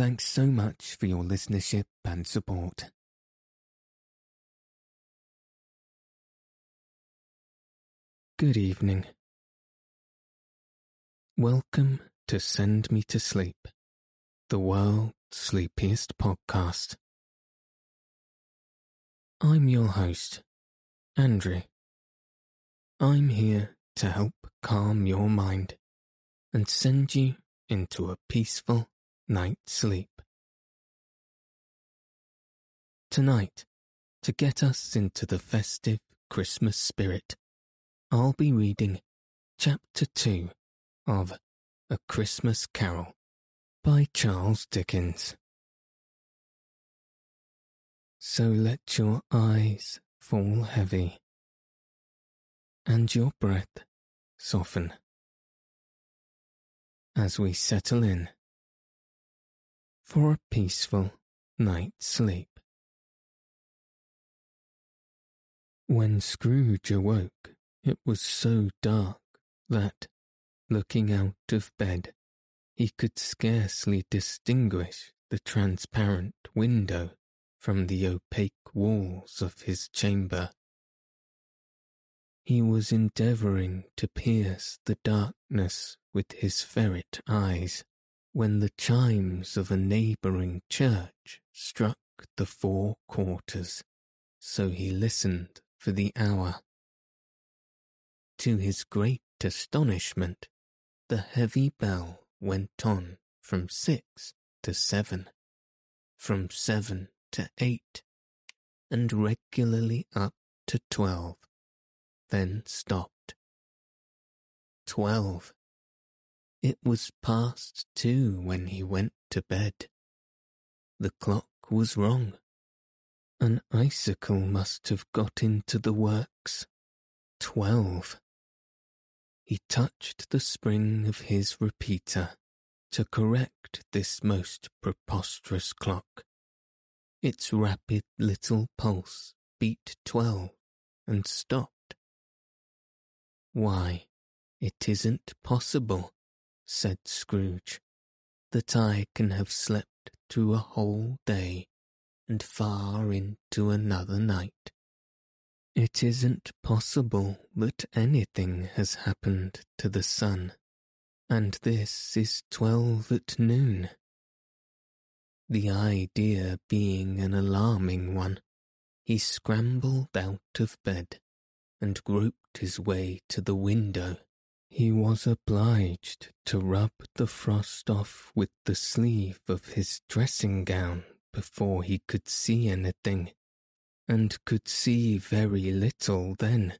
Thanks so much for your listenership and support. Good evening. Welcome to Send Me to Sleep, the world's sleepiest podcast. I'm your host, Andrew. I'm here to help calm your mind and send you into a peaceful night's sleep. Tonight, to get us into the festive Christmas spirit, I'll be reading Chapter 2 of A Christmas Carol by Charles Dickens. So let your eyes fall heavy and your breath soften as we settle in for a peaceful night's sleep. When Scrooge awoke, it was so dark that, looking out of bed, he could scarcely distinguish the transparent window from the opaque walls of his chamber. He was endeavouring to pierce the darkness with his ferret eyes when the chimes of a neighbouring church struck the four quarters, so he listened for the hour. To his great astonishment, the heavy bell went on from six to seven, from seven to eight, and regularly up to twelve, then stopped. Twelve it was past two when he went to bed. The clock was wrong. An icicle must have got into the works. Twelve. He touched the spring of his repeater to correct this most preposterous clock. Its rapid little pulse beat twelve and stopped. Why, it isn't possible said Scrooge, that I can have slept through a whole day and far into another night. It isn't possible that anything has happened to the sun, and this is twelve at noon. The idea being an alarming one, he scrambled out of bed and groped his way to the window he was obliged to rub the frost off with the sleeve of his dressing gown before he could see anything, and could see very little then.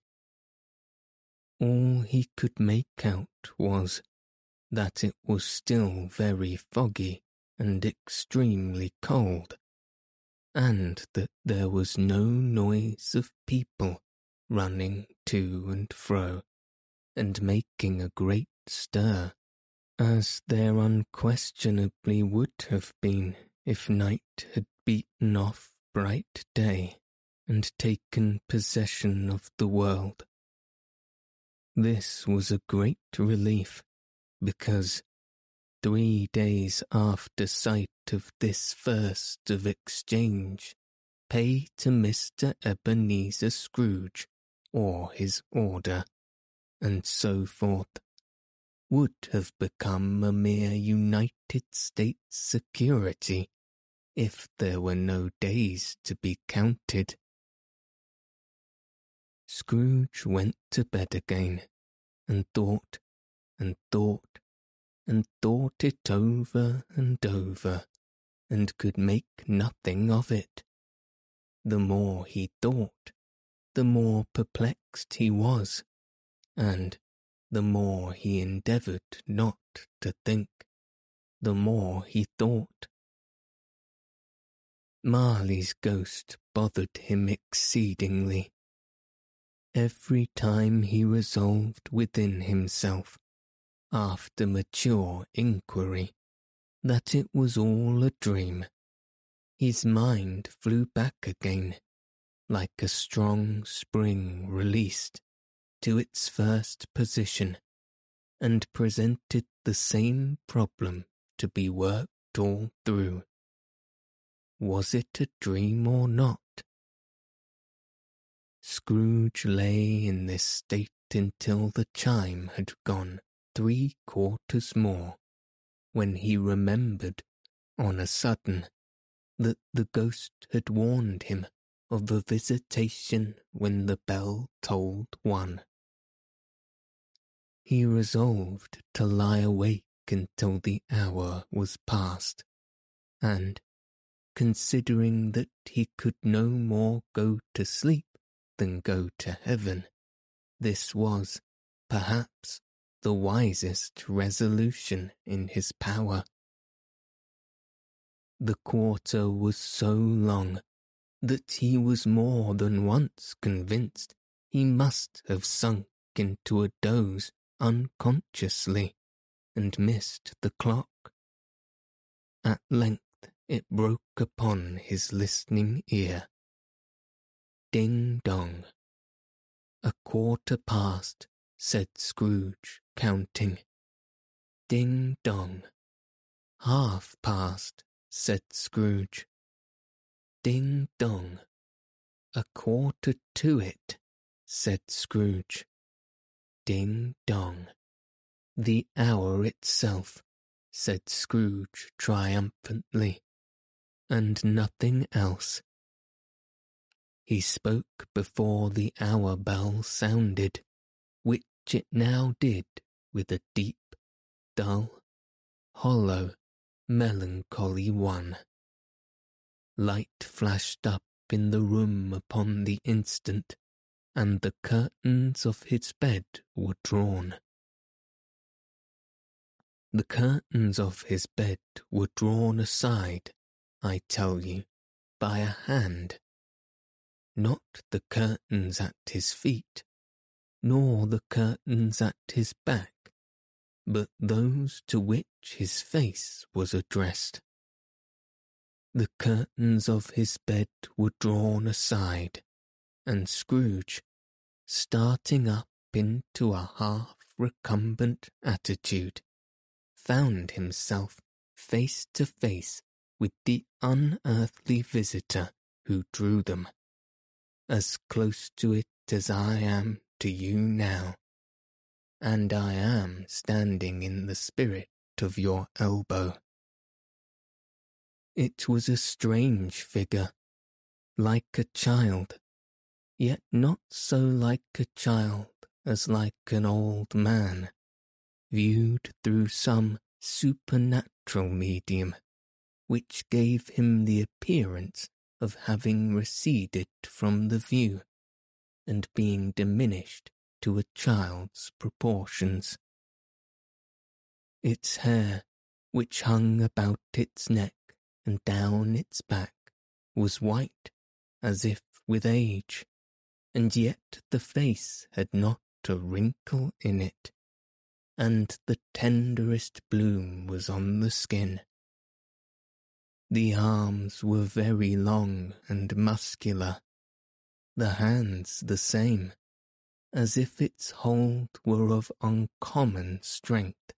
All he could make out was that it was still very foggy and extremely cold, and that there was no noise of people running to and fro and making a great stir, as there unquestionably would have been if night had beaten off bright day and taken possession of the world. This was a great relief, because three days after sight of this first of exchange, pay to Mr. Ebenezer Scrooge or his order and so forth, would have become a mere United States security if there were no days to be counted. Scrooge went to bed again and thought and thought and thought it over and over and could make nothing of it. The more he thought, the more perplexed he was and the more he endeavoured not to think. the more he thought. Marley's ghost bothered him exceedingly. Every time he resolved within himself, after mature inquiry, that it was all a dream, his mind flew back again, like a strong spring released, to its first position, and presented the same problem to be worked all through. Was it a dream or not? Scrooge lay in this state until the chime had gone three quarters more, when he remembered, on a sudden, that the ghost had warned him of a visitation when the bell tolled one. He resolved to lie awake until the hour was past, and, considering that he could no more go to sleep than go to heaven. This was, perhaps, the wisest resolution in his power. The quarter was so long that he was more than once convinced he must have sunk into a doze unconsciously and missed the clock. At length it broke upon his listening ear. Ding dong. A quarter past, said Scrooge, counting. Ding dong. Half past, said Scrooge. Ding dong. A quarter to it, said Scrooge. Ding dong. The hour itself, said Scrooge triumphantly and nothing else. He spoke before the hour bell sounded, which it now did with a deep, dull, hollow, melancholy one. Light flashed up in the room upon the instant, and the curtains of his bed were drawn. The curtains of his bed were drawn aside I tell you, by a hand. Not the curtains at his feet, nor the curtains at his back, but those to which his face was addressed. The curtains of his bed were drawn aside, and Scrooge, starting up into a half recumbent attitude, found himself face to face with the unearthly visitor who drew them, as close to it as I am to you now, and I am standing in the spirit of your elbow. It was a strange figure, like a child, yet not so like a child as like an old man, viewed through some supernatural medium which gave him the appearance of having receded from the view and being diminished to a child's proportions. Its hair, which hung about its neck and down its back, was white as if with age, and yet the face had not a wrinkle in it, and the tenderest bloom was on the skin. The arms were very long and muscular, the hands the same, as if its hold were of uncommon strength.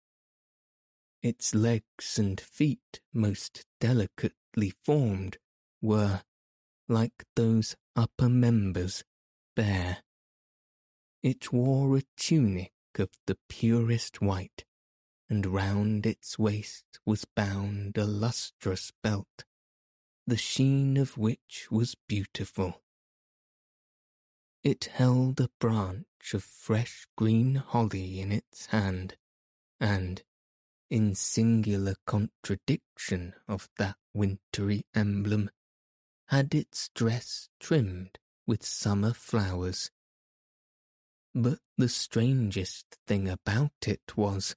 Its legs and feet, most delicately formed, were, like those upper members, bare. It wore a tunic of the purest white, and round its waist was bound a lustrous belt, the sheen of which was beautiful. It held a branch of fresh green holly in its hand, and, in singular contradiction of that wintry emblem, had its dress trimmed with summer flowers. But the strangest thing about it was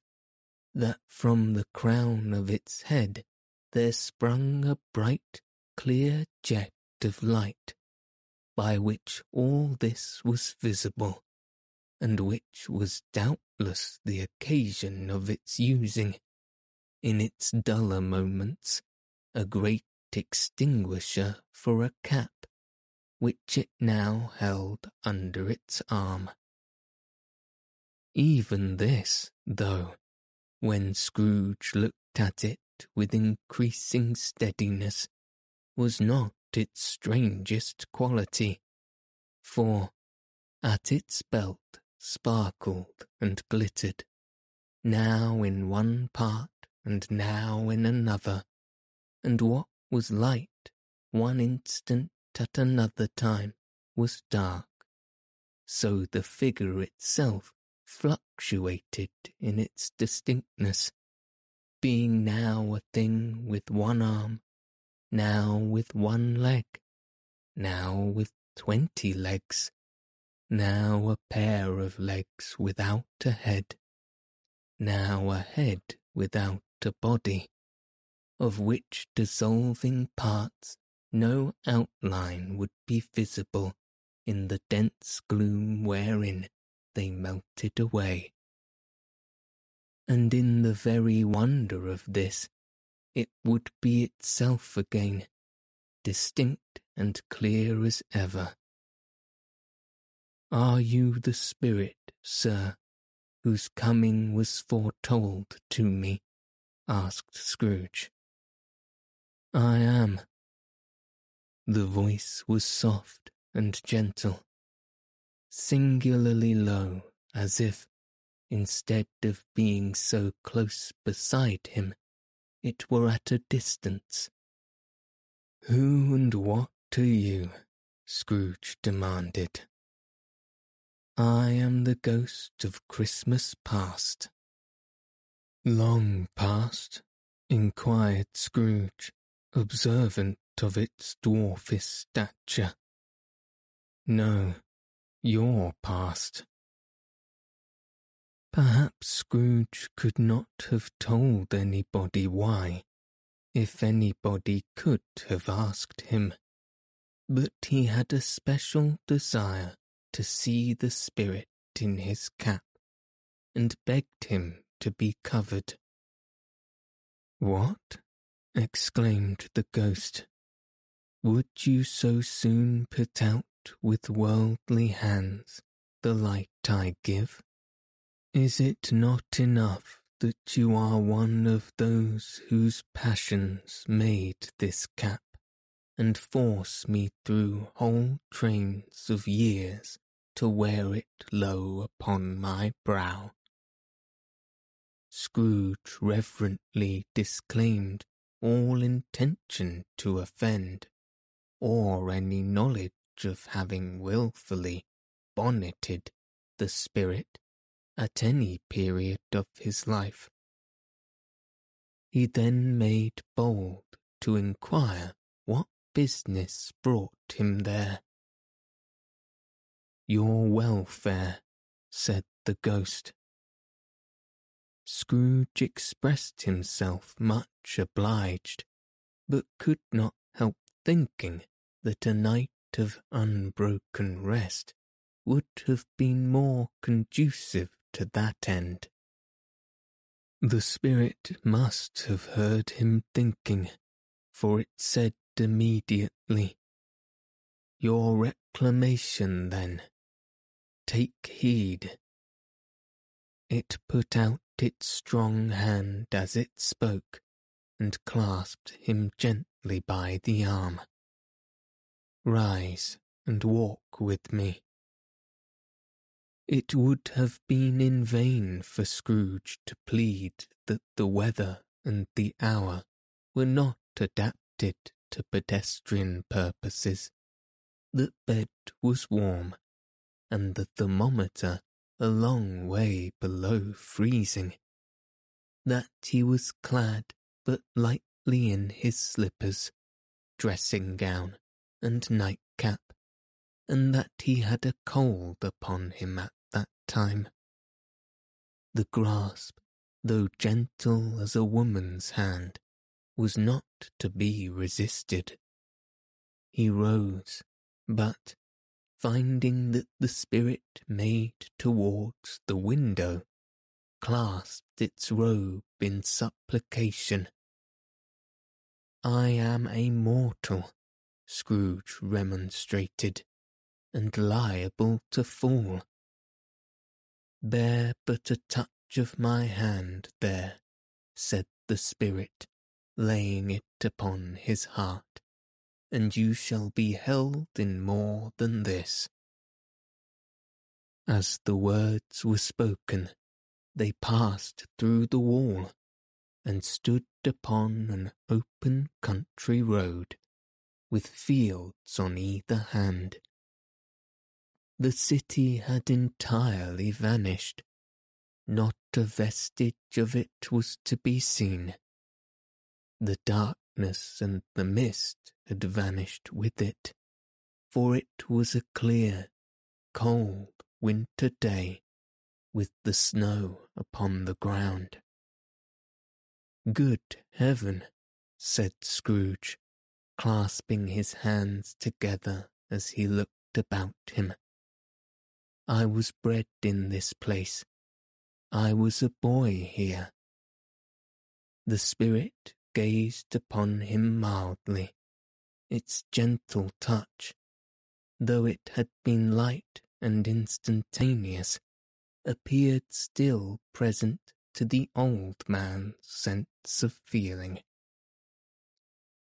that from the crown of its head there sprung a bright, clear jet of light, by which all this was visible, and which was doubtless the occasion of its using, in its duller moments, a great extinguisher for a cap, which it now held under its arm. Even this, though, when Scrooge looked at it with increasing steadiness, was not its strangest quality, for at its belt sparkled and glittered, now in one part and now in another, and what was light one instant at another time was dark, so the figure itself fluctuated in its distinctness, being now a thing with one arm, now with one leg, now with twenty legs, now a pair of legs without a head, now a head without a body, of which dissolving parts no outline would be visible in the dense gloom wherein they melted away. And in the very wonder of this, it would be itself again, distinct and clear as ever. Are you the spirit, sir, whose coming was foretold to me? asked Scrooge. I am. The voice was soft and gentle, singularly low, as if, instead of being so close beside him, it were at a distance. Who and what are you? Scrooge demanded. I am the ghost of Christmas past. Long past? inquired Scrooge, observant of its dwarfish stature. No, your past. Perhaps Scrooge could not have told anybody why, if anybody could have asked him, but he had a special desire to see the spirit in his cap, and begged him to be covered. What? exclaimed the ghost. Would you so soon put out with worldly hands the light I give? Is it not enough that you are one of those whose passions made this cap, and force me through whole trains of years to wear it low upon my brow? Scrooge reverently disclaimed all intention to offend, or any knowledge of having wilfully bonneted the spirit at any period of his life. He then made bold to inquire what business brought him there. Your welfare, said the ghost. Scrooge expressed himself much obliged, but could not thinking that a night of unbroken rest would have been more conducive to that end. The spirit must have heard him thinking, for it said immediately, Your reclamation, then. Take heed. It put out its strong hand as it spoke, and clasped him gently by the arm. Rise and walk with me. It would have been in vain for Scrooge to plead that the weather and the hour were not adapted to pedestrian purposes. that bed was warm, and the thermometer a long way below freezing. That he was clad but lightly in his slippers, dressing gown, and nightcap, and that he had a cold upon him at that time. The grasp, though gentle as a woman's hand, was not to be resisted. He rose, but, finding that the spirit made towards the window, clasped its robe in supplication. I am a mortal, Scrooge remonstrated, and liable to fall. Bear but a touch of my hand there, said the spirit, laying it upon his heart, and you shall be held in more than this. As the words were spoken, they passed through the wall and stood upon an open country road, with fields on either hand. The city had entirely vanished. Not a vestige of it was to be seen. The darkness and the mist had vanished with it, for it was a clear, cold winter day with the snow upon the ground. Good heaven, said Scrooge, clasping his hands together as he looked about him. I was bred in this place. I was a boy here. The spirit gazed upon him mildly, its gentle touch, though it had been light and instantaneous, appeared still present to the old man's sense of feeling.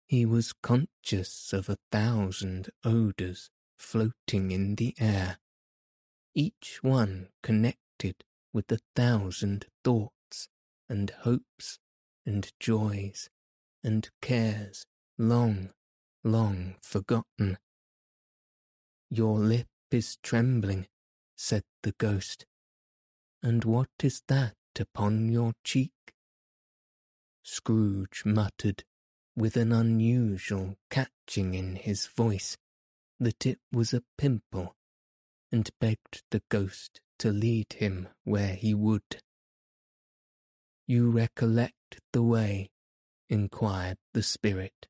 He was conscious of a thousand odours floating in the air, each one connected with a thousand thoughts and hopes and joys and cares long, long forgotten. Your lip is trembling, said the ghost, and what is that upon your cheek? Scrooge muttered, with an unusual catching in his voice, that it was a pimple, and begged the ghost to lead him where he would. You recollect the way? inquired the spirit.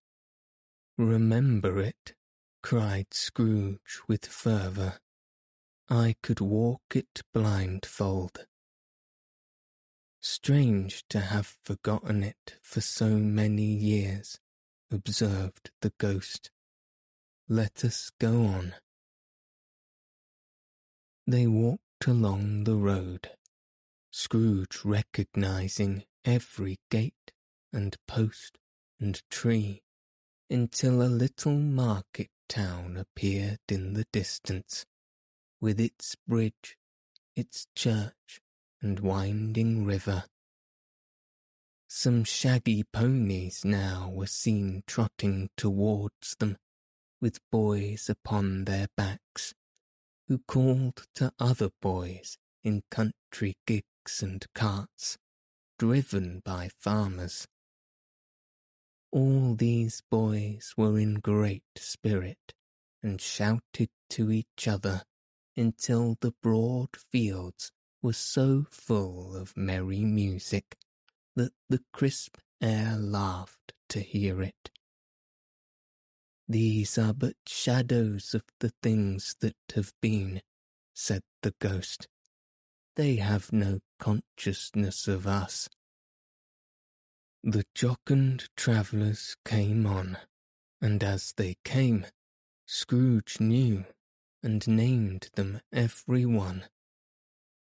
Remember it, cried Scrooge with fervour. I could walk it blindfold. Strange to have forgotten it for so many years, observed the ghost. Let us go on. They walked along the road, Scrooge recognizing every gate and post and tree, until a little market town appeared in the distance with its bridge, its church, and winding river. Some shaggy ponies now were seen trotting towards them, with boys upon their backs, who called to other boys in country gigs and carts, driven by farmers. All these boys were in great spirit, and shouted to each other until the broad fields were so full of merry music that the crisp air laughed to hear it. These are but shadows of the things that have been, said the ghost. They have no consciousness of us. The jocund travellers came on, and as they came, Scrooge knew and named them every one.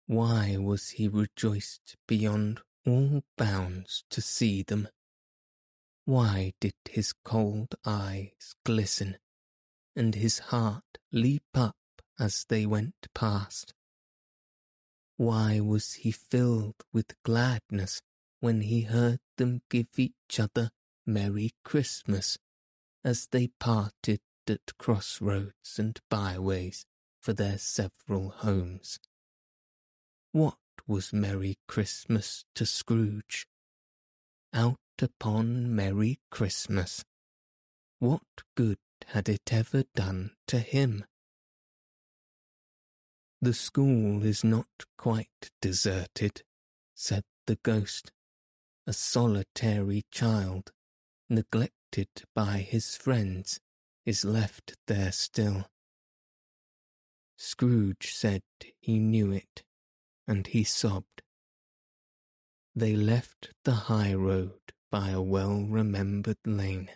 Why was he rejoiced beyond all bounds to see them? Why did his cold eyes glisten, and his heart leap up as they went past? Why was he filled with gladness when he heard them give each other Merry Christmas as they parted at crossroads and byways for their several homes. What was Merry Christmas to Scrooge? Out upon Merry Christmas. What good had it ever done to him? The school is not quite deserted, said the ghost, a solitary child, neglected by his friends, is left there still. Scrooge said he knew it, and he sobbed. They left the high road by a well-remembered lane,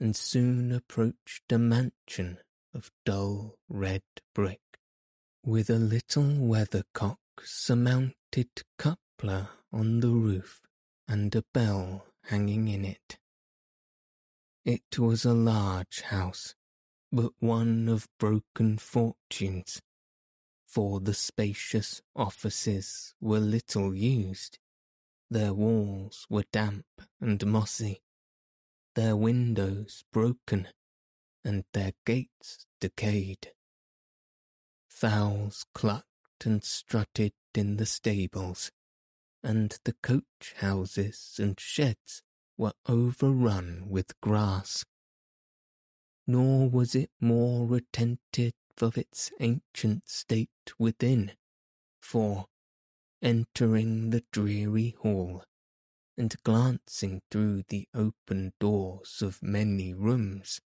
and soon approached a mansion of dull red brick, with a little weathercock surmounted cupola on the roof and a bell hanging in it. It was a large house, but one of broken fortunes, for the spacious offices were little used. Their walls were damp and mossy, their windows broken, and their gates decayed. Fowls clucked and strutted in the stables, and the coach houses and sheds were overrun with grass. Nor was it more attentive of its ancient state within, for, entering the dreary hall, and glancing through the open doors of many rooms,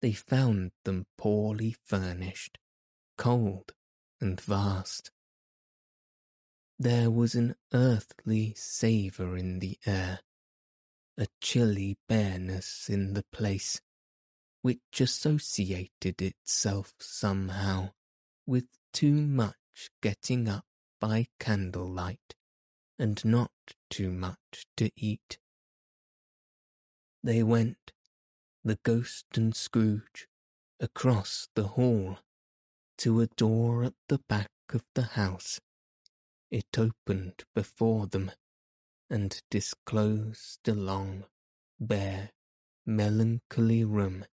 they found them poorly furnished, cold, and vast. There was an earthly savour in the air, a chilly bareness in the place, which associated itself somehow with too much getting up by candlelight and not too much to eat. They went, the ghost and Scrooge, across the hall to a door at the back of the house it opened before them and disclosed a long, bare, melancholy room,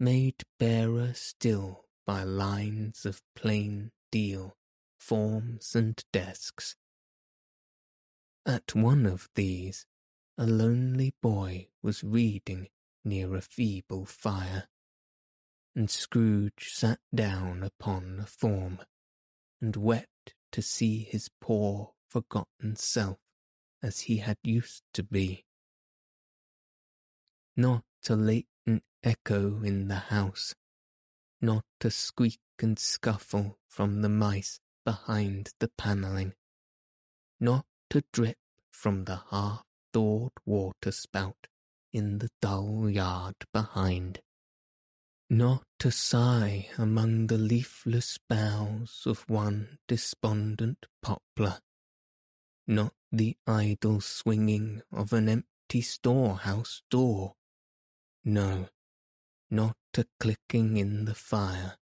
made barer still by lines of plain deal, forms and desks. At one of these, a lonely boy was reading near a feeble fire, and Scrooge sat down upon a form and wept to see his poor, forgotten self as he had used to be. Not a latent echo in the house, not a squeak and scuffle from the mice behind the panelling, not a drip from the half-thawed water spout in the dull yard behind. Not a sigh among the leafless boughs of one despondent poplar. Not the idle swinging of an empty storehouse door. No, not a clicking in the fire,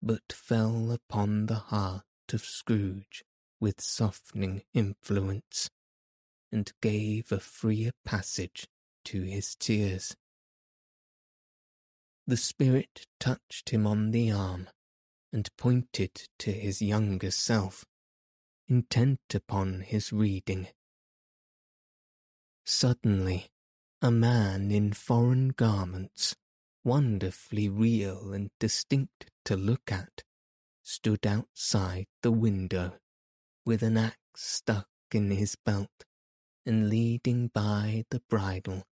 but fell upon the heart of Scrooge with softening influence, and gave a freer passage to his tears. The spirit touched him on the arm and pointed to his younger self, intent upon his reading. Suddenly, a man in foreign garments, wonderfully real and distinct to look at, stood outside the window, with an axe stuck in his belt, and leading by the bridle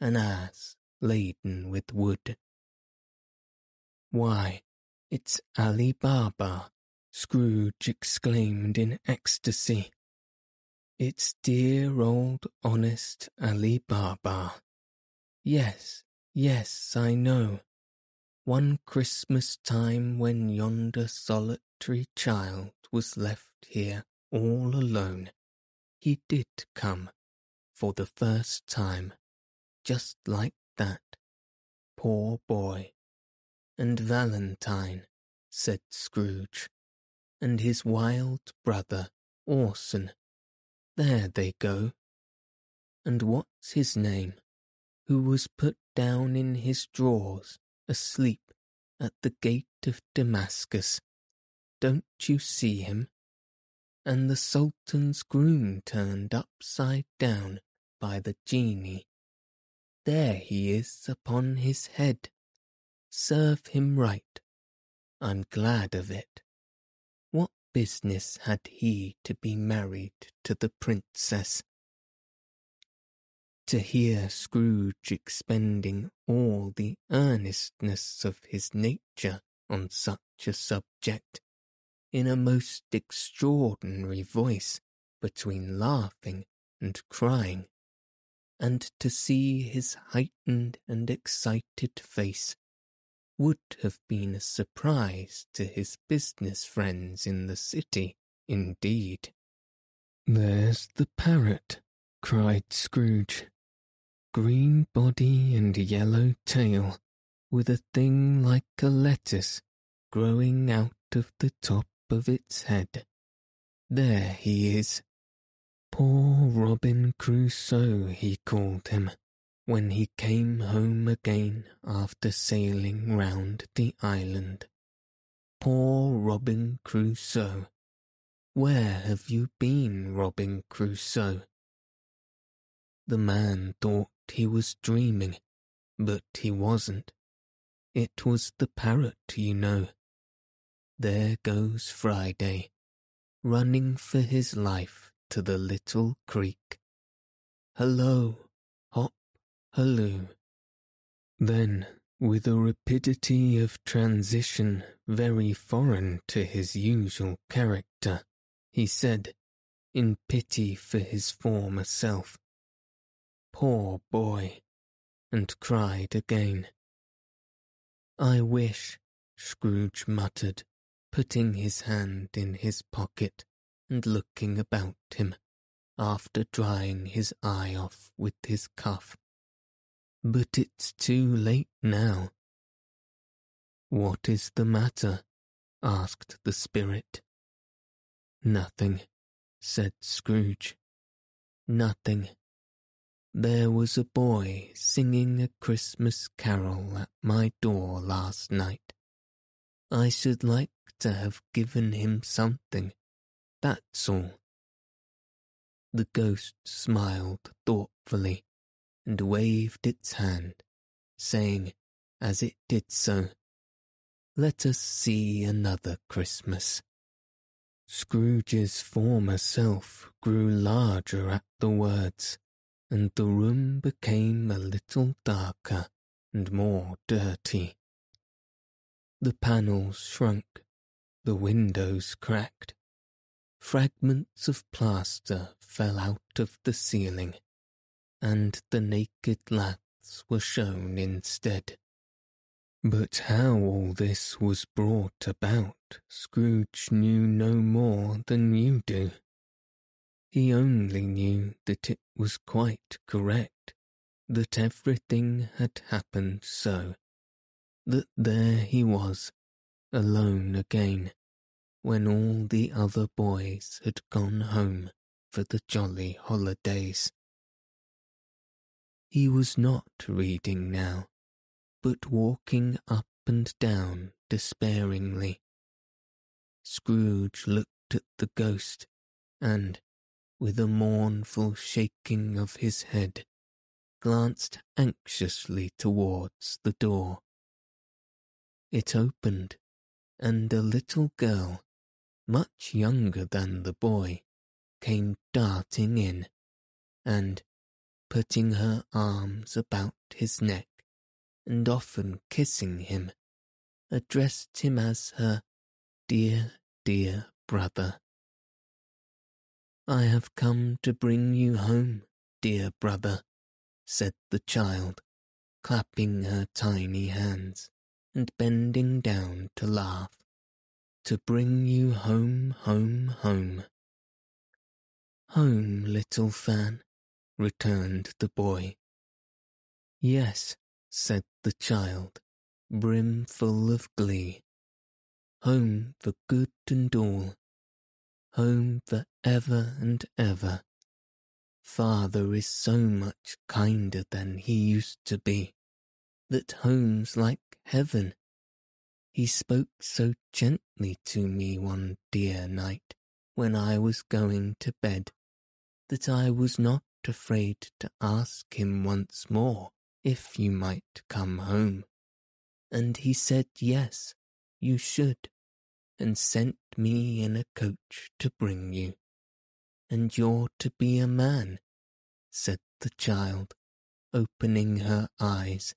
an ass laden with wood. Why, it's Ali Baba, Scrooge exclaimed in ecstasy. It's dear old honest Ali Baba. Yes, yes, I know. One Christmas time when yonder solitary child was left here all alone, he did come, for the first time, just like that. Poor boy and Valentine, said Scrooge, and his wild brother, Orson. There they go. And what's his name, who was put down in his drawers, asleep, at the gate of Damascus? Don't you see him? And the Sultan's groom turned upside down by the genie. There he is upon his head Serve him right. I'm glad of it. Business had he to be married to the princess? To hear Scrooge expending all the earnestness of his nature on such a subject, in a most extraordinary voice between laughing and crying, and to see his heightened and excited face would have been a surprise to his business friends in the city, indeed. There's the parrot, cried Scrooge. Green body and yellow tail, with a thing like a lettuce growing out of the top of its head. There he is. Poor Robin Crusoe, he called him when he came home again after sailing round the island. Poor Robin Crusoe! Where have you been, Robin Crusoe? The man thought he was dreaming, but he wasn't. It was the parrot, you know. There goes Friday, running for his life to the little creek. Hello, halloo. Then, with a rapidity of transition very foreign to his usual character, he said, in pity for his former self, Poor boy, and cried again. I wish, Scrooge muttered, putting his hand in his pocket and looking about him, after drying his eye off with his cuff. But it's too late now. What is the matter? asked the spirit. Nothing, said Scrooge. Nothing. There was a boy singing a Christmas carol at my door last night. I should like to have given him something, that's all. The ghost smiled thoughtfully and waved its hand, saying, as it did so, Let us see another Christmas. Scrooge's former self grew larger at the words, and the room became a little darker and more dirty. The panels shrunk, the windows cracked, fragments of plaster fell out of the ceiling, and the naked laths were shown instead. But how all this was brought about, Scrooge knew no more than you do. He only knew that it was quite correct, that everything had happened so, that there he was, alone again, when all the other boys had gone home for the jolly holidays. He was not reading now, but walking up and down despairingly. Scrooge looked at the ghost, and, with a mournful shaking of his head, glanced anxiously towards the door. It opened, and a little girl, much younger than the boy, came darting in, and, putting her arms about his neck and often kissing him, addressed him as her dear, dear brother. I have come to bring you home, dear brother, said the child, clapping her tiny hands and bending down to laugh. To bring you home, home, home. Home, little Fan, returned the boy. Yes, said the child, brimful of glee. Home for good and all, home for ever and ever. Father is so much kinder than he used to be, that home's like heaven. He spoke so gently to me one dear night when I was going to bed that I was not afraid to ask him once more if you might come home. And he said yes, you should, and sent me in a coach to bring you, and you're to be a man, said the child, opening her eyes,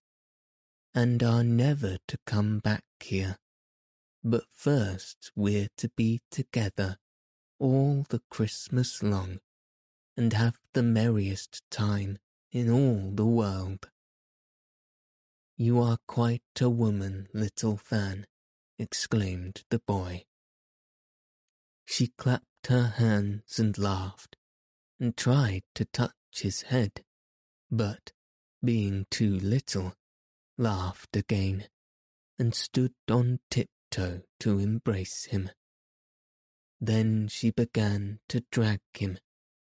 and are never to come back here. But first we're to be together all the Christmas long, and have the merriest time in all the world. You are quite a woman, little Fan, exclaimed the boy. She clapped her hands and laughed, and tried to touch his head, but, being too little, laughed again, and stood on tiptoe to embrace him. Then she began to drag him,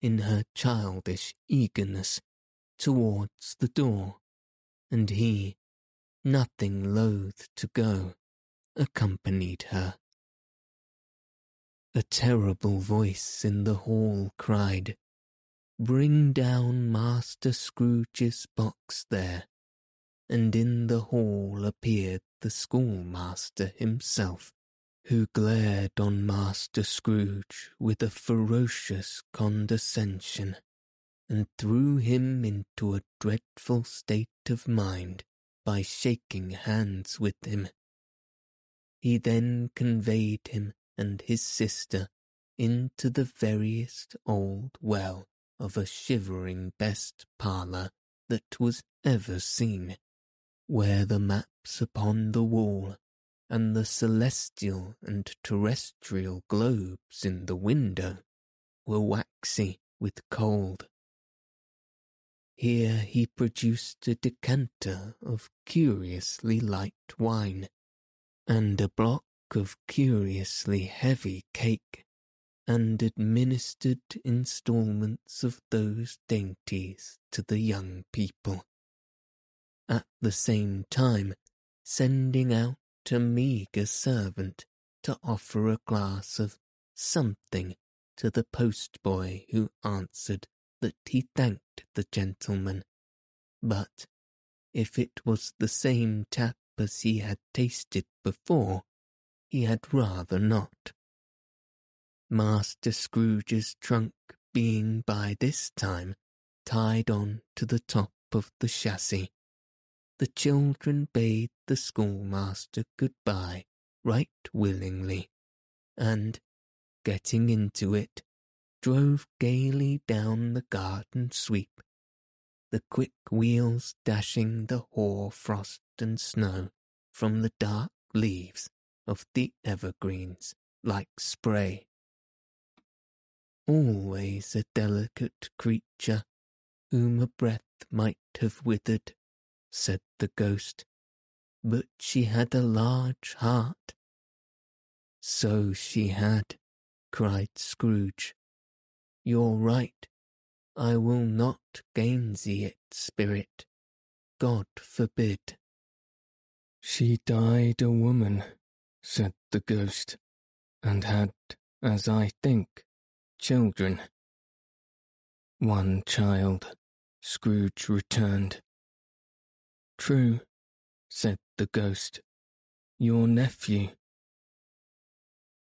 in her childish eagerness, towards the door, and he, nothing loath to go, accompanied her. A terrible voice in the hall cried, Bring down Master Scrooge's box there. And in the hall appeared the schoolmaster himself, who glared on Master Scrooge with a ferocious condescension, and threw him into a dreadful state of mind by shaking hands with him. He then conveyed him and his sister into the veriest old well of a shivering best parlour that was ever seen, where the maps upon the wall and the celestial and terrestrial globes in the window were waxy with cold. Here he produced a decanter of curiously light wine, and a block of curiously heavy cake, and administered instalments of those dainties to the young people, at the same time sending out a meagre servant to offer a glass of something to the postboy who answered that he thanked the gentleman, but if it was the same tap as he had tasted before, he had rather not. Master Scrooge's trunk being by this time tied on to the top of the chassis, the children bade the schoolmaster good-bye right willingly, and, getting into it, drove gaily down the garden sweep, the quick wheels dashing the hoar frost and snow from the dark leaves of the evergreens like spray. Always a delicate creature whom a breath might have withered, said the ghost, but she had a large heart. So she had, cried Scrooge. You're right. I will not gainsay it, spirit. God forbid. She died a woman, said the ghost, and had, as I think, children. One child, Scrooge returned. True, said the ghost, your nephew.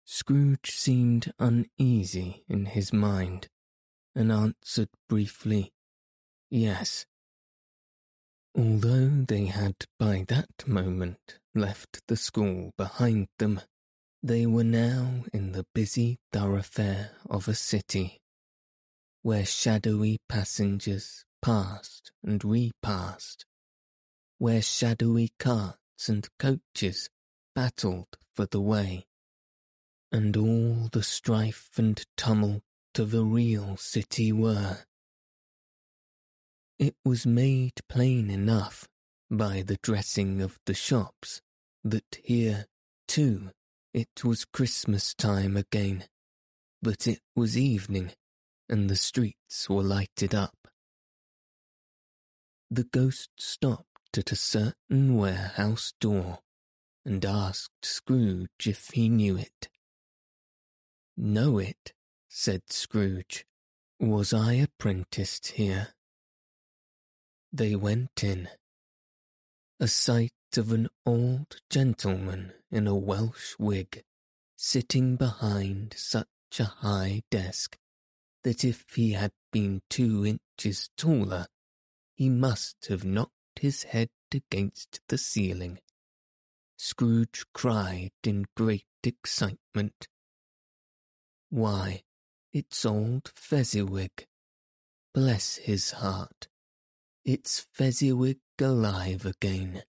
Scrooge seemed uneasy in his mind, and answered briefly, Yes. Although they had by that moment left the school behind them, they were now in the busy thoroughfare of a city, where shadowy passengers passed and repassed, where shadowy carts and coaches battled for the way, and all the strife and tumult of a real city were. It was made plain enough by the dressing of the shops that here, too, it was Christmas time again, but it was evening, and the streets were lighted up. The ghost stopped at a certain warehouse door and asked Scrooge if he knew it. Know it, said Scrooge. Was I apprenticed here? They went in. A sight of an old gentleman in a Welsh wig, sitting behind such a high desk that if he had been two inches taller, he must have knocked his head against the ceiling. Scrooge cried in great excitement. Why, it's old Fezziwig. Bless his heart. It's Fezziwig alive again.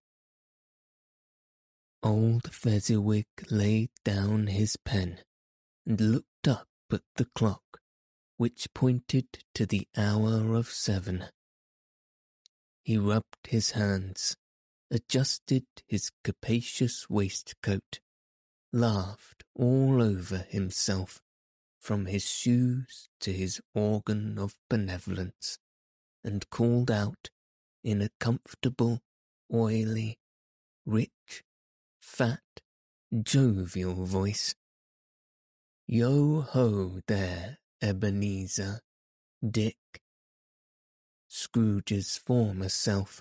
Old Fezziwig laid down his pen and looked up at the clock, which pointed to the hour of seven. He rubbed his hands, adjusted his capacious waistcoat, laughed all over himself, from his shoes to his organ of benevolence, and called out in a comfortable, oily, rich, fat, jovial voice. Yo ho there, Ebenezer, Dick. Scrooge's former self,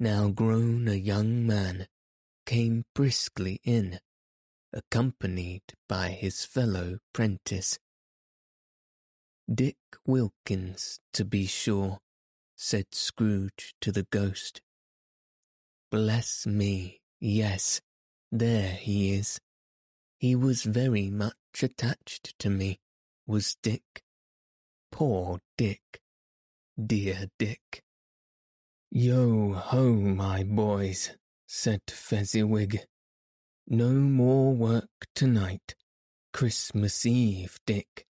now grown a young man, came briskly in, accompanied by his fellow prentice. Dick Wilkins, to be sure, said Scrooge to the ghost. Bless me, yes, there he is. He was very much attached to me, was Dick. Poor Dick. Dear Dick. Yo ho, my boys, said Fezziwig. No more work tonight. Christmas Eve, Dick.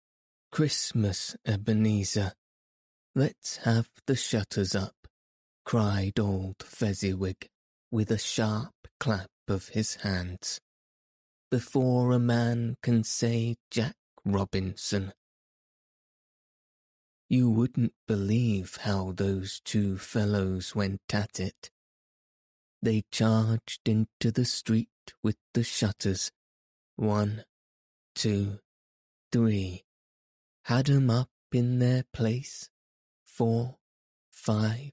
Christmas, Ebenezer. Let's have the shutters up, cried old Fezziwig, with a sharp clap of his hands. Before a man can say Jack Robinson. You wouldn't believe how those two fellows went at it. They charged into the street with the shutters. One, two, three. Had 'em up in their place four, five,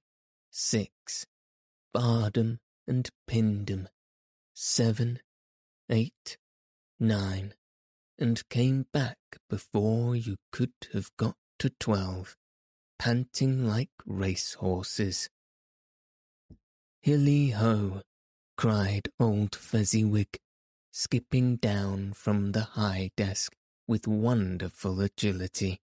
six, barred 'em and pinned 'em, seven, eight, nine, and came back before you could have got to twelve, panting like racehorses. Hilly ho! cried old Fezziwig, skipping down from the high desk with wonderful agility.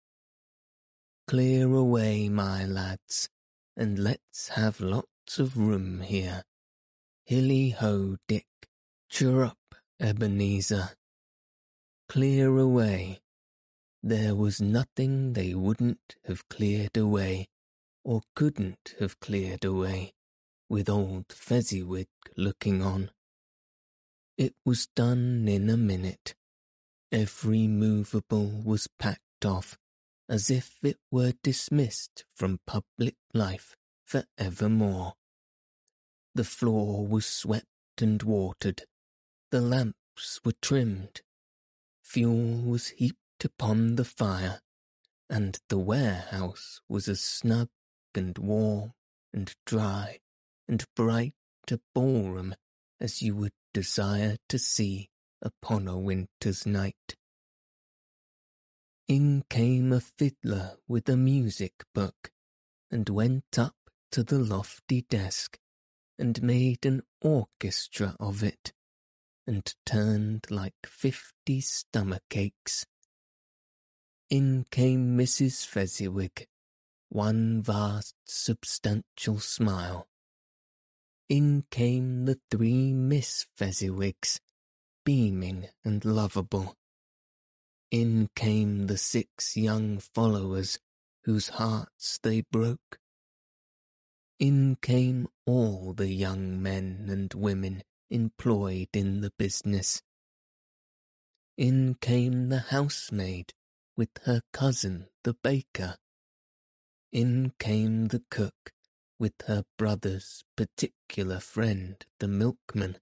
Clear away, my lads, and let's have lots of room here. Hilly ho, Dick, cheer up, Ebenezer. Clear away. There was nothing they wouldn't have cleared away, or couldn't have cleared away, with old Fezziwig looking on. It was done in a minute. Every movable was packed off, as if it were dismissed from public life for evermore. The floor was swept and watered, the lamps were trimmed, fuel was heaped upon the fire, and the warehouse was as snug and warm and dry and bright a ballroom as you would desire to see upon a winter's night in came a fiddler with a music book, and went up to the lofty desk, and made an orchestra of it, and turned like fifty stomach aches. In came Mrs. Fezziwig, one vast substantial smile. In came the three Miss Fezziwigs, beaming and lovable in came the six young followers whose hearts they broke. In came all the young men and women employed in the business. In came the housemaid with her cousin the baker. In came the cook with her brother's particular friend the milkman.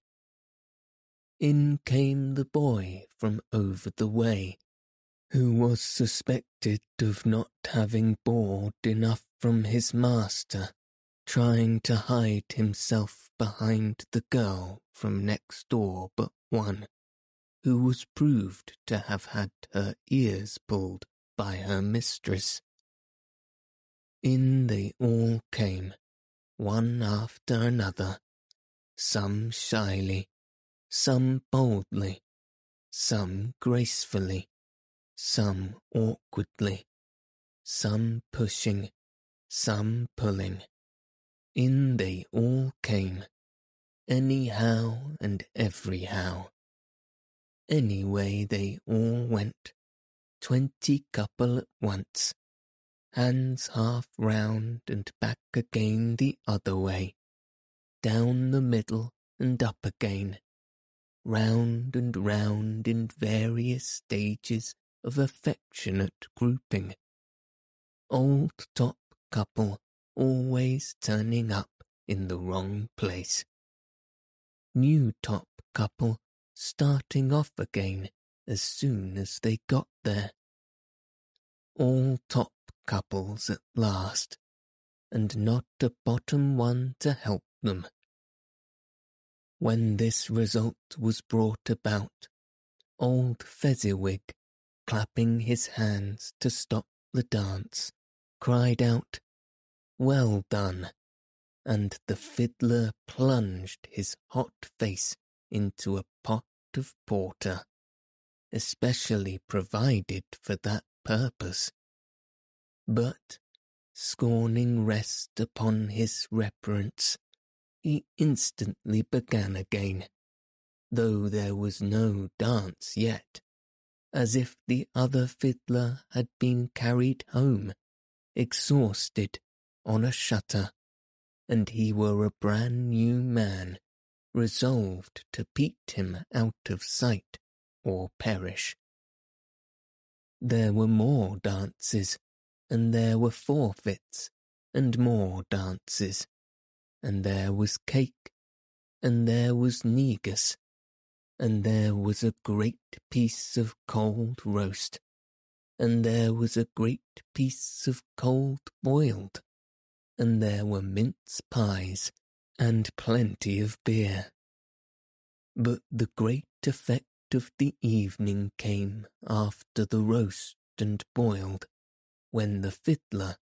In came the boy from over the way who was suspected of not having board enough from his master, trying to hide himself behind the girl from next door but one, who was proved to have had her ears pulled by her mistress. In they all came, one after another, some shyly, some boldly, some gracefully, some awkwardly, some pushing, some pulling. In they all came, anyhow and everyhow. Anyway they all went, twenty couple at once, hands half round and back again the other way, down the middle and up again, round and round in various stages of affectionate grouping. Old top couple always turning up in the wrong place. New top couple starting off again as soon as they got there. All top couples at last, and not a bottom one to help them. When this result was brought about, old Fezziwig, clapping his hands to stop the dance, cried out, Well done! And the fiddler plunged his hot face into a pot of porter, especially provided for that purpose. But, scorning rest upon his reverence, he instantly began again, though there was no dance yet, as if the other fiddler had been carried home, exhausted, on a shutter, and he were a brand new man, resolved to beat him out of sight or perish. There were more dances, and there were forfeits, and more dances, and there was cake, and there was negus, and there was a great piece of cold roast, and there was a great piece of cold boiled, and there were mince pies, and plenty of beer. But the great effect of the evening came after the roast and boiled, when the fiddler,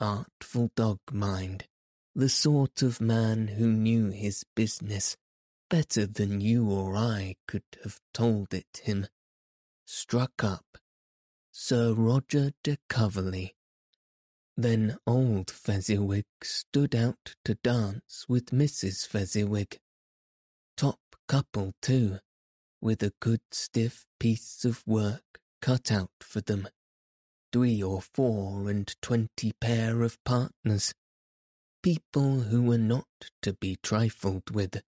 artful dog mind, the sort of man who knew his business better than you or I could have told it him, struck up Sir Roger de Coverley then old Fezziwig stood out to dance with Mrs. Fezziwig. Top couple, too, with a good stiff piece of work cut out for them. Three or four and twenty pair of partners. People who were not to be trifled with.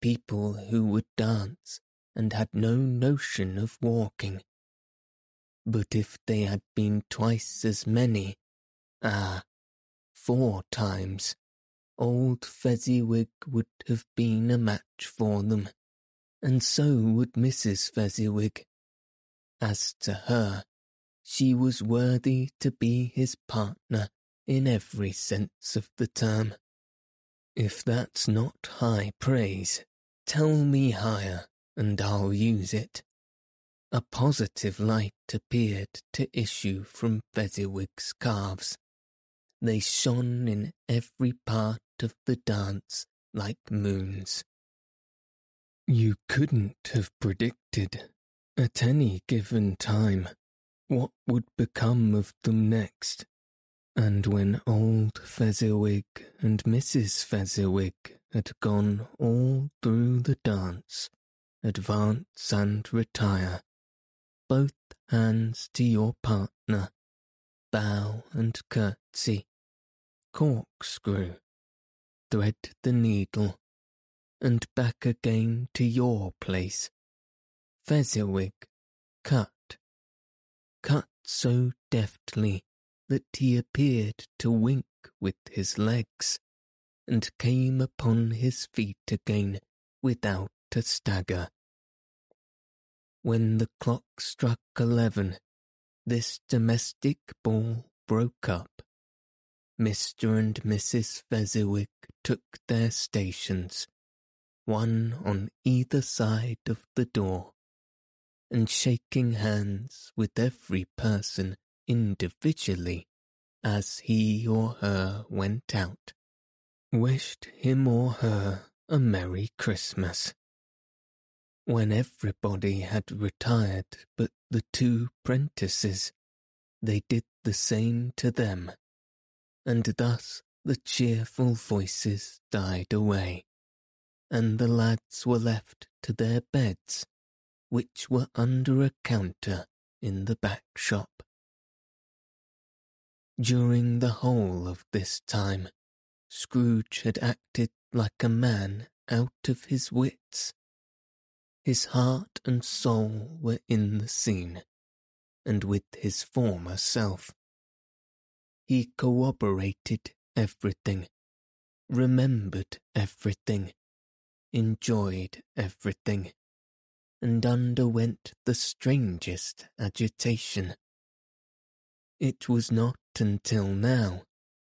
People who would dance and had no notion of walking. But if they had been twice as many, Ah, four times. Old Fezziwig would have been a match for them, and so would Mrs. Fezziwig. As to her, she was worthy to be his partner in every sense of the term. If that's not high praise, tell me higher, and I'll use it. A positive light appeared to issue from Fezziwig's calves. They shone in every part of the dance like moons. You couldn't have predicted, at any given time, what would become of them next. And when old Fezziwig and Mrs. Fezziwig had gone all through the dance, advance and retire, both hands to your partner, bow and curtsy, corkscrew, thread the needle, and back again to your place. Fezziwig, cut. Cut so deftly that he appeared to wink with his legs, and came upon his feet again without a stagger. When the clock struck eleven, this domestic ball broke up. Mr. and Mrs. Fezziwig took their stations, one on either side of the door. and shaking hands with every person individually as he or her went out, wished him or her a Merry Christmas. When everybody had retired but the two prentices, they did the same to them, and thus the cheerful voices died away, and the lads were left to their beds, which were under a counter in the back shop. During the whole of this time, Scrooge had acted like a man out of his wits. His heart and soul were in the scene, and with his former self. He corroborated everything, remembered everything, enjoyed everything, and underwent the strangest agitation. It was not until now,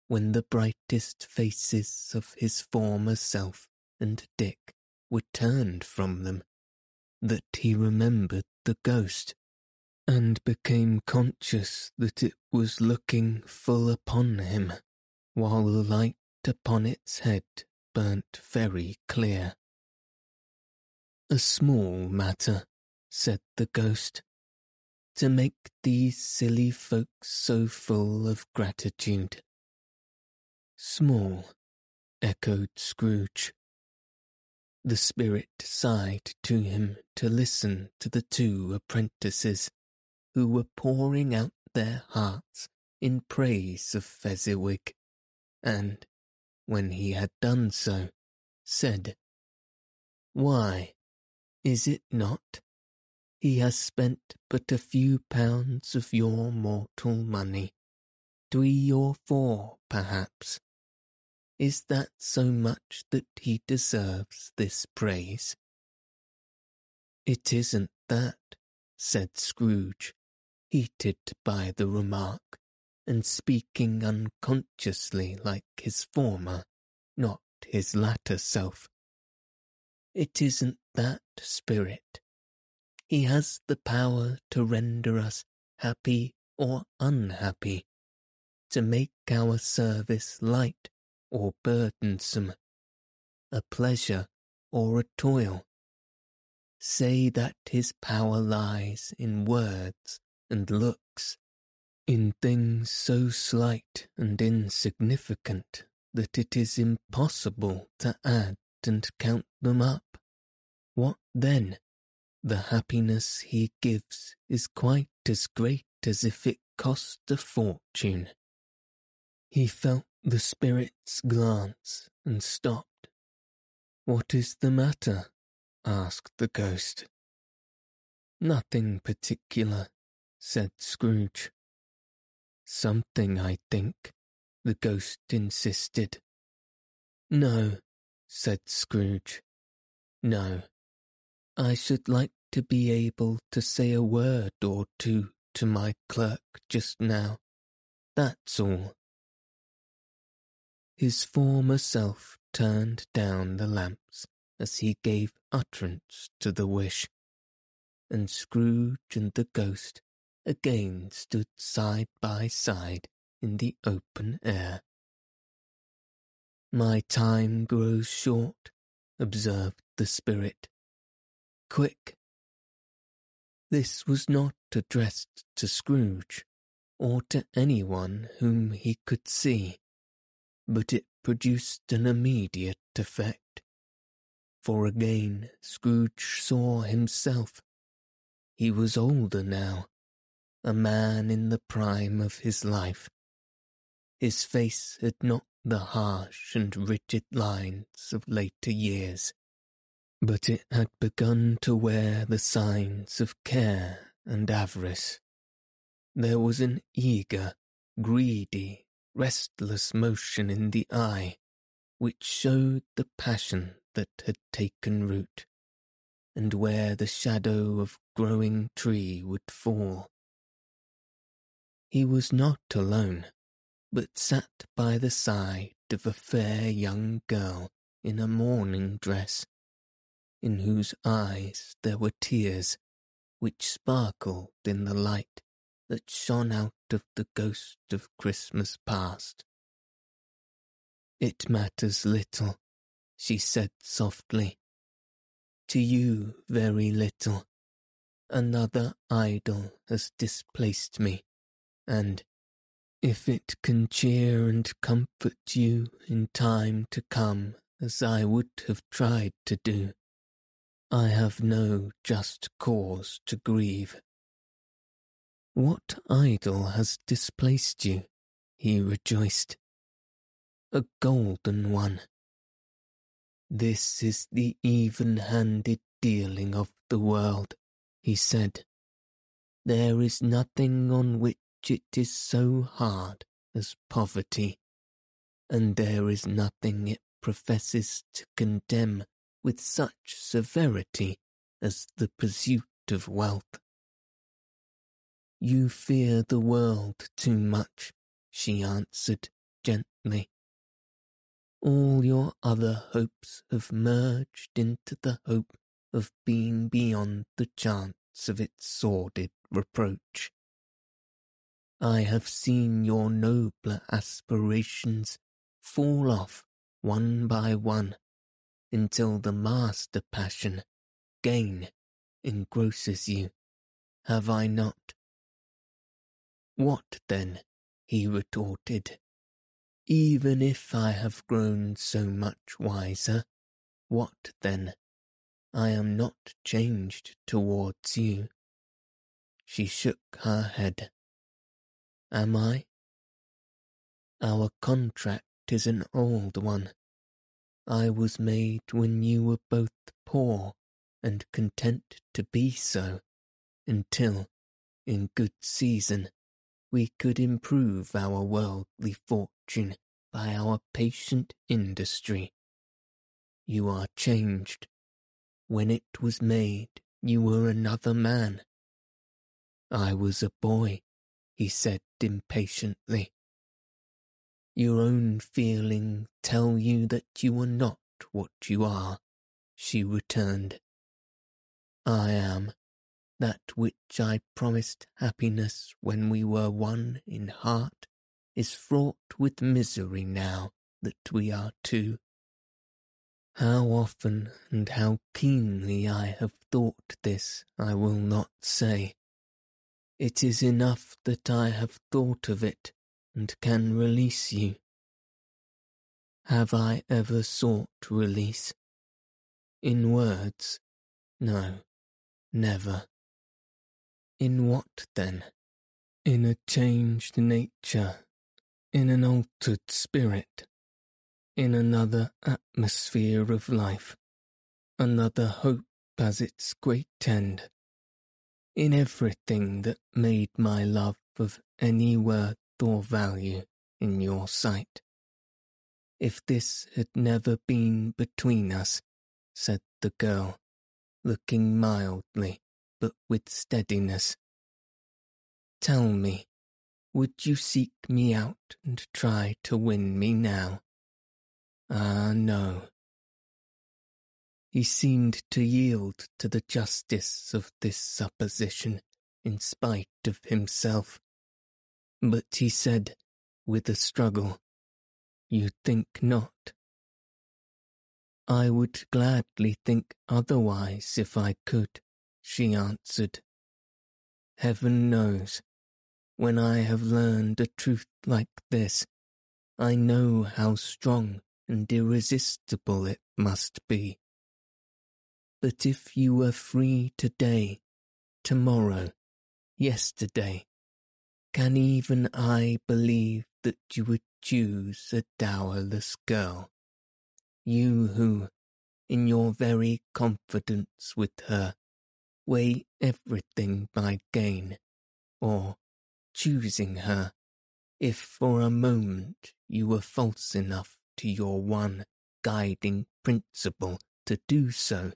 when the brightest faces of his former self and Dick were turned from them, that he remembered the ghost, and became conscious that it was looking full upon him, while the light upon its head burnt very clear. A small matter, said the ghost, to make these silly folks so full of gratitude. Small, echoed Scrooge. The spirit sighed to him to listen to the two apprentices, who were pouring out their hearts in praise of Fezziwig, and, when he had done so, said, Why, is it not? He has spent but a few pounds of your mortal money, three or four, perhaps. Is that so much that he deserves this praise? It isn't that, said Scrooge, heated by the remark, and speaking unconsciously like his former, not his latter self. It isn't that, Spirit. He has the power to render us happy or unhappy, to make our service light or burdensome, a pleasure or a toil. Say that his power lies in words and looks, in things so slight and insignificant that it is impossible to add and count them up. What then? The happiness he gives is quite as great as if it cost a fortune. He felt the spirit's glance and stopped. What is the matter? asked the ghost. Nothing particular, said Scrooge. Something, I think, the ghost insisted. No, said Scrooge. No, I should like to be able to say a word or two to my clerk just now. That's all. His former self turned down the lamps as he gave utterance to the wish, and Scrooge and the ghost again stood side by side in the open air. My time grows short, observed the spirit, quick. This was not addressed to Scrooge, or to anyone whom he could see, but it produced an immediate effect. For again Scrooge saw himself. He was older now, a man in the prime of his life. His face had not the harsh and rigid lines of later years but it had begun to wear the signs of care and avarice. There was an eager, greedy, restless motion in the eye, which showed the passion that had taken root, and where the shadow of growing tree would fall. He was not alone, but sat by the side of a fair young girl in a mourning dress in whose eyes there were tears, which sparkled in the light that shone out of the ghost of Christmas past. It matters little, she said softly. To you, very little. Another idol has displaced me, and if it can cheer and comfort you in time to come as I would have tried to do, I have no just cause to grieve. What idol has displaced you? he rejoiced. A golden one. This is the even-handed dealing of the world, he said. There is nothing on which it is so hard as poverty, and there is nothing it professes to condemn with such severity as the pursuit of wealth. You fear the world too much, she answered gently. All your other hopes have merged into the hope of being beyond the chance of its sordid reproach. I have seen your nobler aspirations fall off one by one until the master passion, gain, engrosses you, have I not? What then, he retorted, even if I have grown so much wiser, what then? I am not changed towards you. She shook her head. Am I? Our contract is an old one, I was made when you were both poor and content to be so, until, in good season, we could improve our worldly fortune by our patient industry. You are changed. When it was made, you were another man. I was a boy, he said impatiently. Your own feeling tell you that you are not what you are, she returned. I am that which I promised happiness when we were one in heart is fraught with misery now that we are two. How often and how keenly I have thought this I will not say. It is enough that I have thought of it and can release you. Have I ever sought release? In words? No, never. In what then? In a changed nature, in an altered spirit, in another atmosphere of life, another hope as its great end, in everything that made my love of any worth or value in your sight. If this had never been between us, said the girl, looking mildly but with steadiness, tell me, would you seek me out and try to win me now? Ah, no. He seemed to yield to the justice of this supposition in spite of himself but he said, with a struggle, You think not? I would gladly think otherwise if I could, she answered. Heaven knows, when I have learned a truth like this, I know how strong and irresistible it must be. But if you were free today, tomorrow, yesterday, can even I believe that you would choose a dowerless girl? You who, in your very confidence with her, weigh everything by gain, or, choosing her, if for a moment you were false enough to your one guiding principle to do so,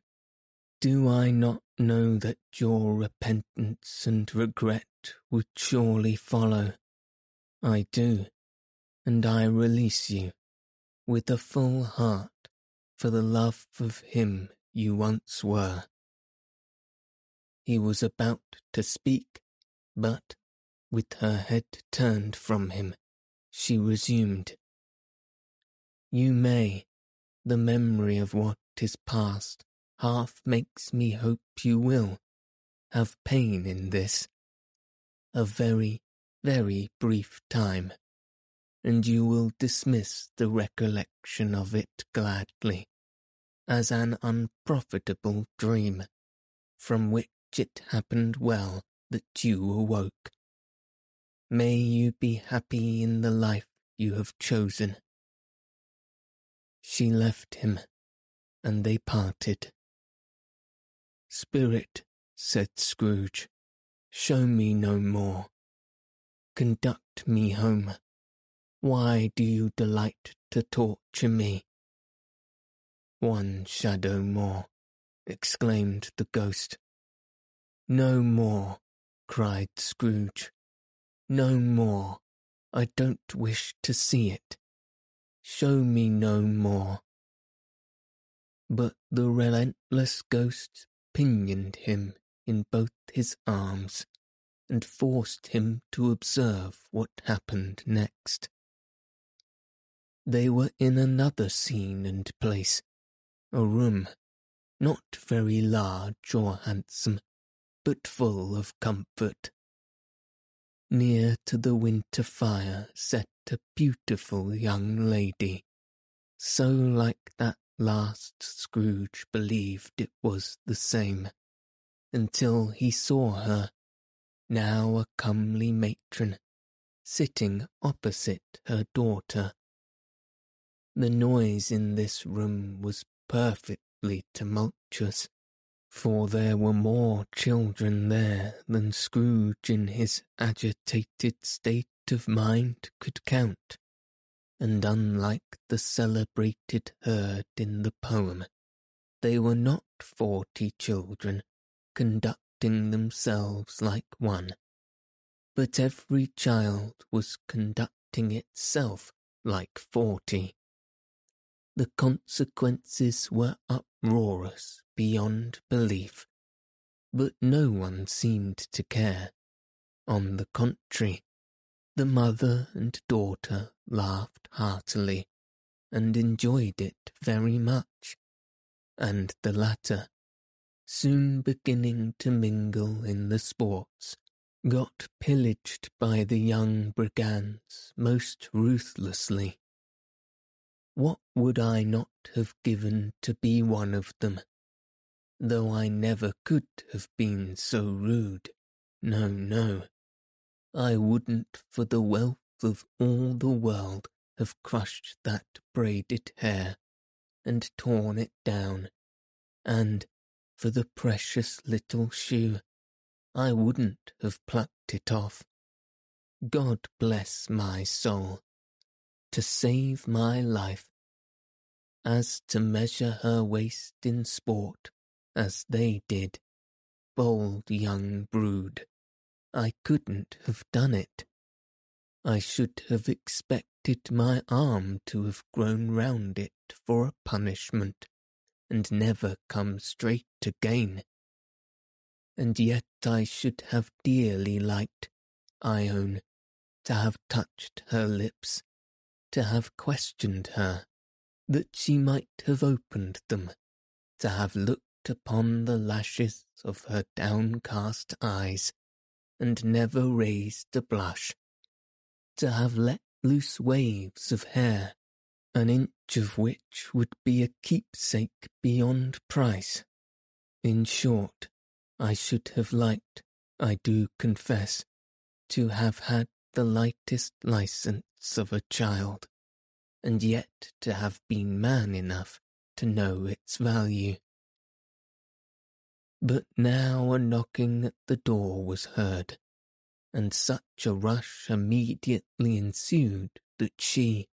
do I not know that your repentance and regret would surely follow? I do, and I release you, with a full heart, for the love of him you once were. He was about to speak, but, with her head turned from him, she resumed. You may, the memory of what is past half makes me hope you will, have pain in this. A very, very brief time, and you will dismiss the recollection of it gladly, as an unprofitable dream, from which it happened well that you awoke. May you be happy in the life you have chosen. She left him, and they parted. Spirit, said Scrooge, show me no more. Conduct me home. Why do you delight to torture me? One shadow more, exclaimed the ghost. No more, cried Scrooge. No more. I don't wish to see it. Show me no more. But the relentless ghost pinioned him in both his arms and forced him to observe what happened next. They were in another scene and place, a room, not very large or handsome, but full of comfort. Near to the winter fire sat a beautiful young lady, so like that last Scrooge believed it was the same, until he saw her, now a comely matron, sitting opposite her daughter. The noise in this room was perfectly tumultuous, for there were more children there than Scrooge in his agitated state of mind could count, and unlike the celebrated herd in the poem, they were not forty children conducting themselves like one, but every child was conducting itself like forty. The consequences were uproarious beyond belief, but no one seemed to care. On the contrary, the mother and daughter laughed heartily and enjoyed it very much, and the latter, soon beginning to mingle in the sports, got pillaged by the young brigands most ruthlessly. What would I not have given to be one of them? though I never could have been so rude. No, no. I wouldn't for the wealth of all the world have crushed that braided hair and torn it down, and for the precious little shoe, I wouldn't have plucked it off. God bless my soul. To save my life. As to measure her waist in sport, as they did. Bold young brood. I couldn't have done it. I should have expected my arm to have grown round it for a punishment, and never come straight again. And yet I should have dearly liked, I own, to have touched her lips, to have questioned her, that she might have opened them, to have looked upon the lashes of her downcast eyes, and never raised a blush, to have let loose waves of hair, an inch of which would be a keepsake beyond price. In short, I should have liked, I do confess, to have had the lightest license of a child, and yet to have been man enough to know its value. But now a knocking at the door was heard, and such a rush immediately ensued that she,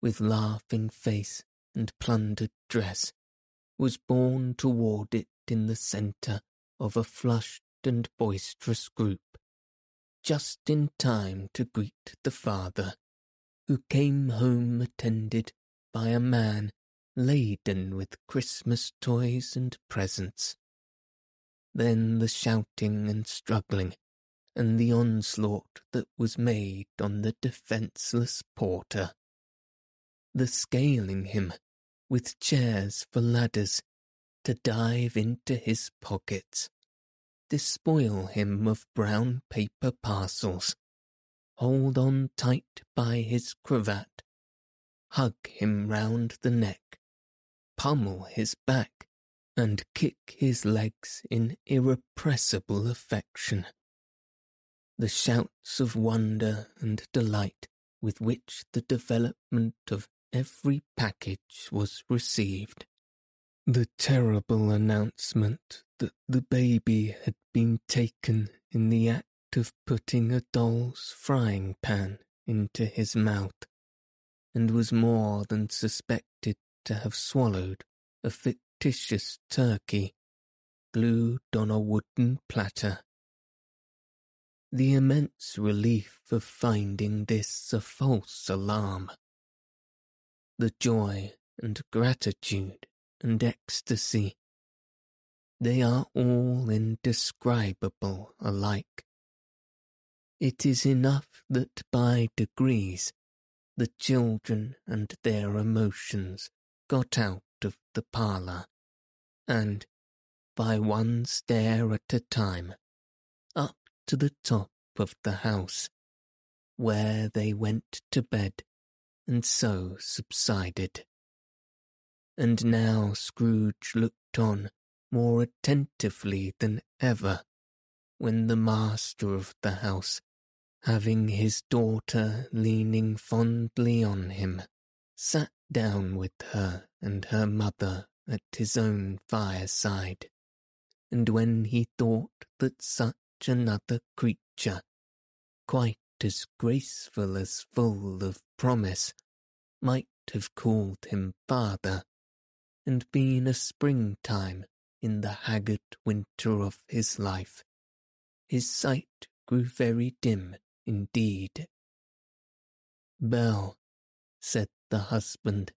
with laughing face and plundered dress, was borne toward it in the centre of a flushed and boisterous group, just in time to greet the father, who came home attended by a man laden with Christmas toys and presents. Then the shouting and struggling, and the onslaught that was made on the defenceless porter. The scaling him, with chairs for ladders, to dive into his pockets, despoil him of brown paper parcels, hold on tight by his cravat, hug him round the neck, pummel his back, and kick his legs in irrepressible affection. The shouts of wonder and delight with which the development of every package was received. The terrible announcement that the baby had been taken in the act of putting a doll's frying pan into his mouth, and was more than suspected to have swallowed a fictitious turkey glued on a wooden platter. The immense relief of finding this a false alarm. The joy and gratitude and ecstasy. They are all indescribable alike. It is enough that by degrees the children and their emotions got out of the parlour, and, by one stair at a time, up to the top of the house, where they went to bed and so subsided. And now Scrooge looked on more attentively than ever when the master of the house having his daughter leaning fondly on him, sat down with her and her mother at his own fireside, and when he thought that such another creature, quite as graceful as full of promise, might have called him father, and been a springtime in the haggard winter of his life, his sight grew very dim indeed. Belle, said the husband,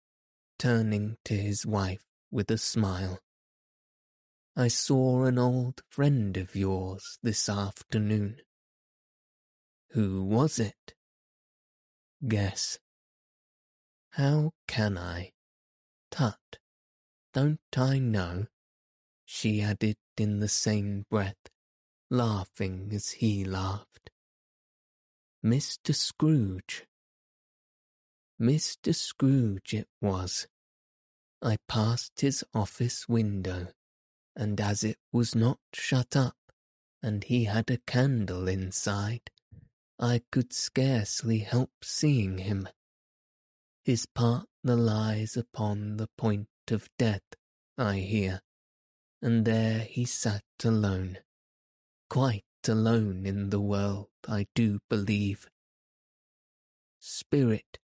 turning to his wife with a smile. I saw an old friend of yours this afternoon. Who was it? Guess. How can I? Tut, don't I know? She added in the same breath, laughing as he laughed. Mr. Scrooge. Mr. Scrooge it was. I passed his office window, and as it was not shut up, and he had a candle inside, I could scarcely help seeing him. His partner lies upon the point of death, I hear, and there he sat alone, quite alone in the world, I do believe. Spirit,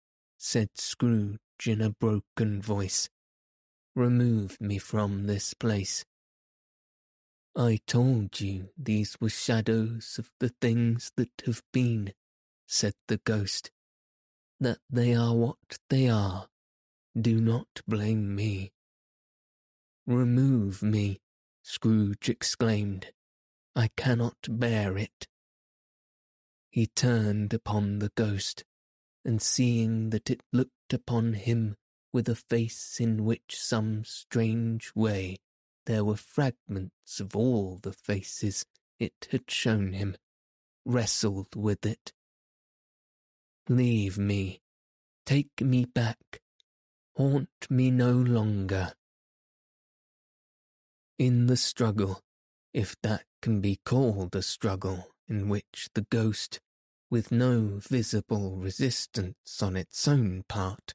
said Scrooge in a broken voice, remove me from this place. I told you these were shadows of the things that have been, said the ghost, that they are what they are. Do not blame me. Remove me, Scrooge exclaimed. I cannot bear it. He turned upon the ghost, and seeing that it looked upon him with a face in which some strange way there were fragments of all the faces it had shown him, wrestled with it. Leave me, take me back, haunt me no longer. In the struggle, if that can be called a struggle in which the ghost, with no visible resistance on its own part,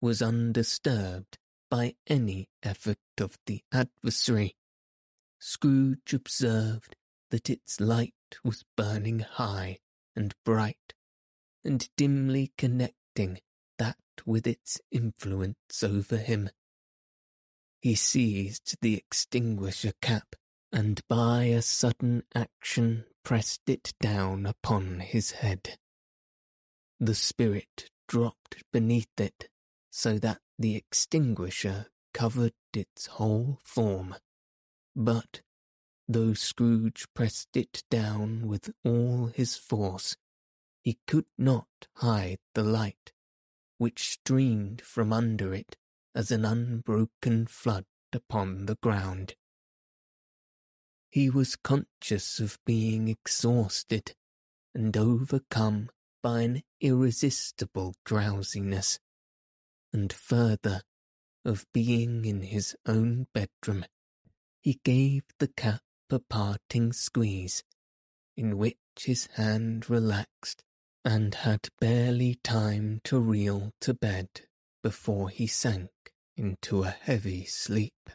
was undisturbed by any effort of the adversary, Scrooge observed that its light was burning high and bright, and dimly connecting that with its influence over him. He seized the extinguisher cap and by a sudden action pressed it down upon his head. The spirit dropped beneath it so that the extinguisher covered its whole form, but though Scrooge pressed it down with all his force, he could not hide the light, which streamed from under it as an unbroken flood upon the ground. He was conscious of being exhausted and overcome by an irresistible drowsiness, and further, of being in his own bedroom. He gave the cap a parting squeeze, in which his hand relaxed, and had barely time to reel to bed before he sank into a heavy sleep.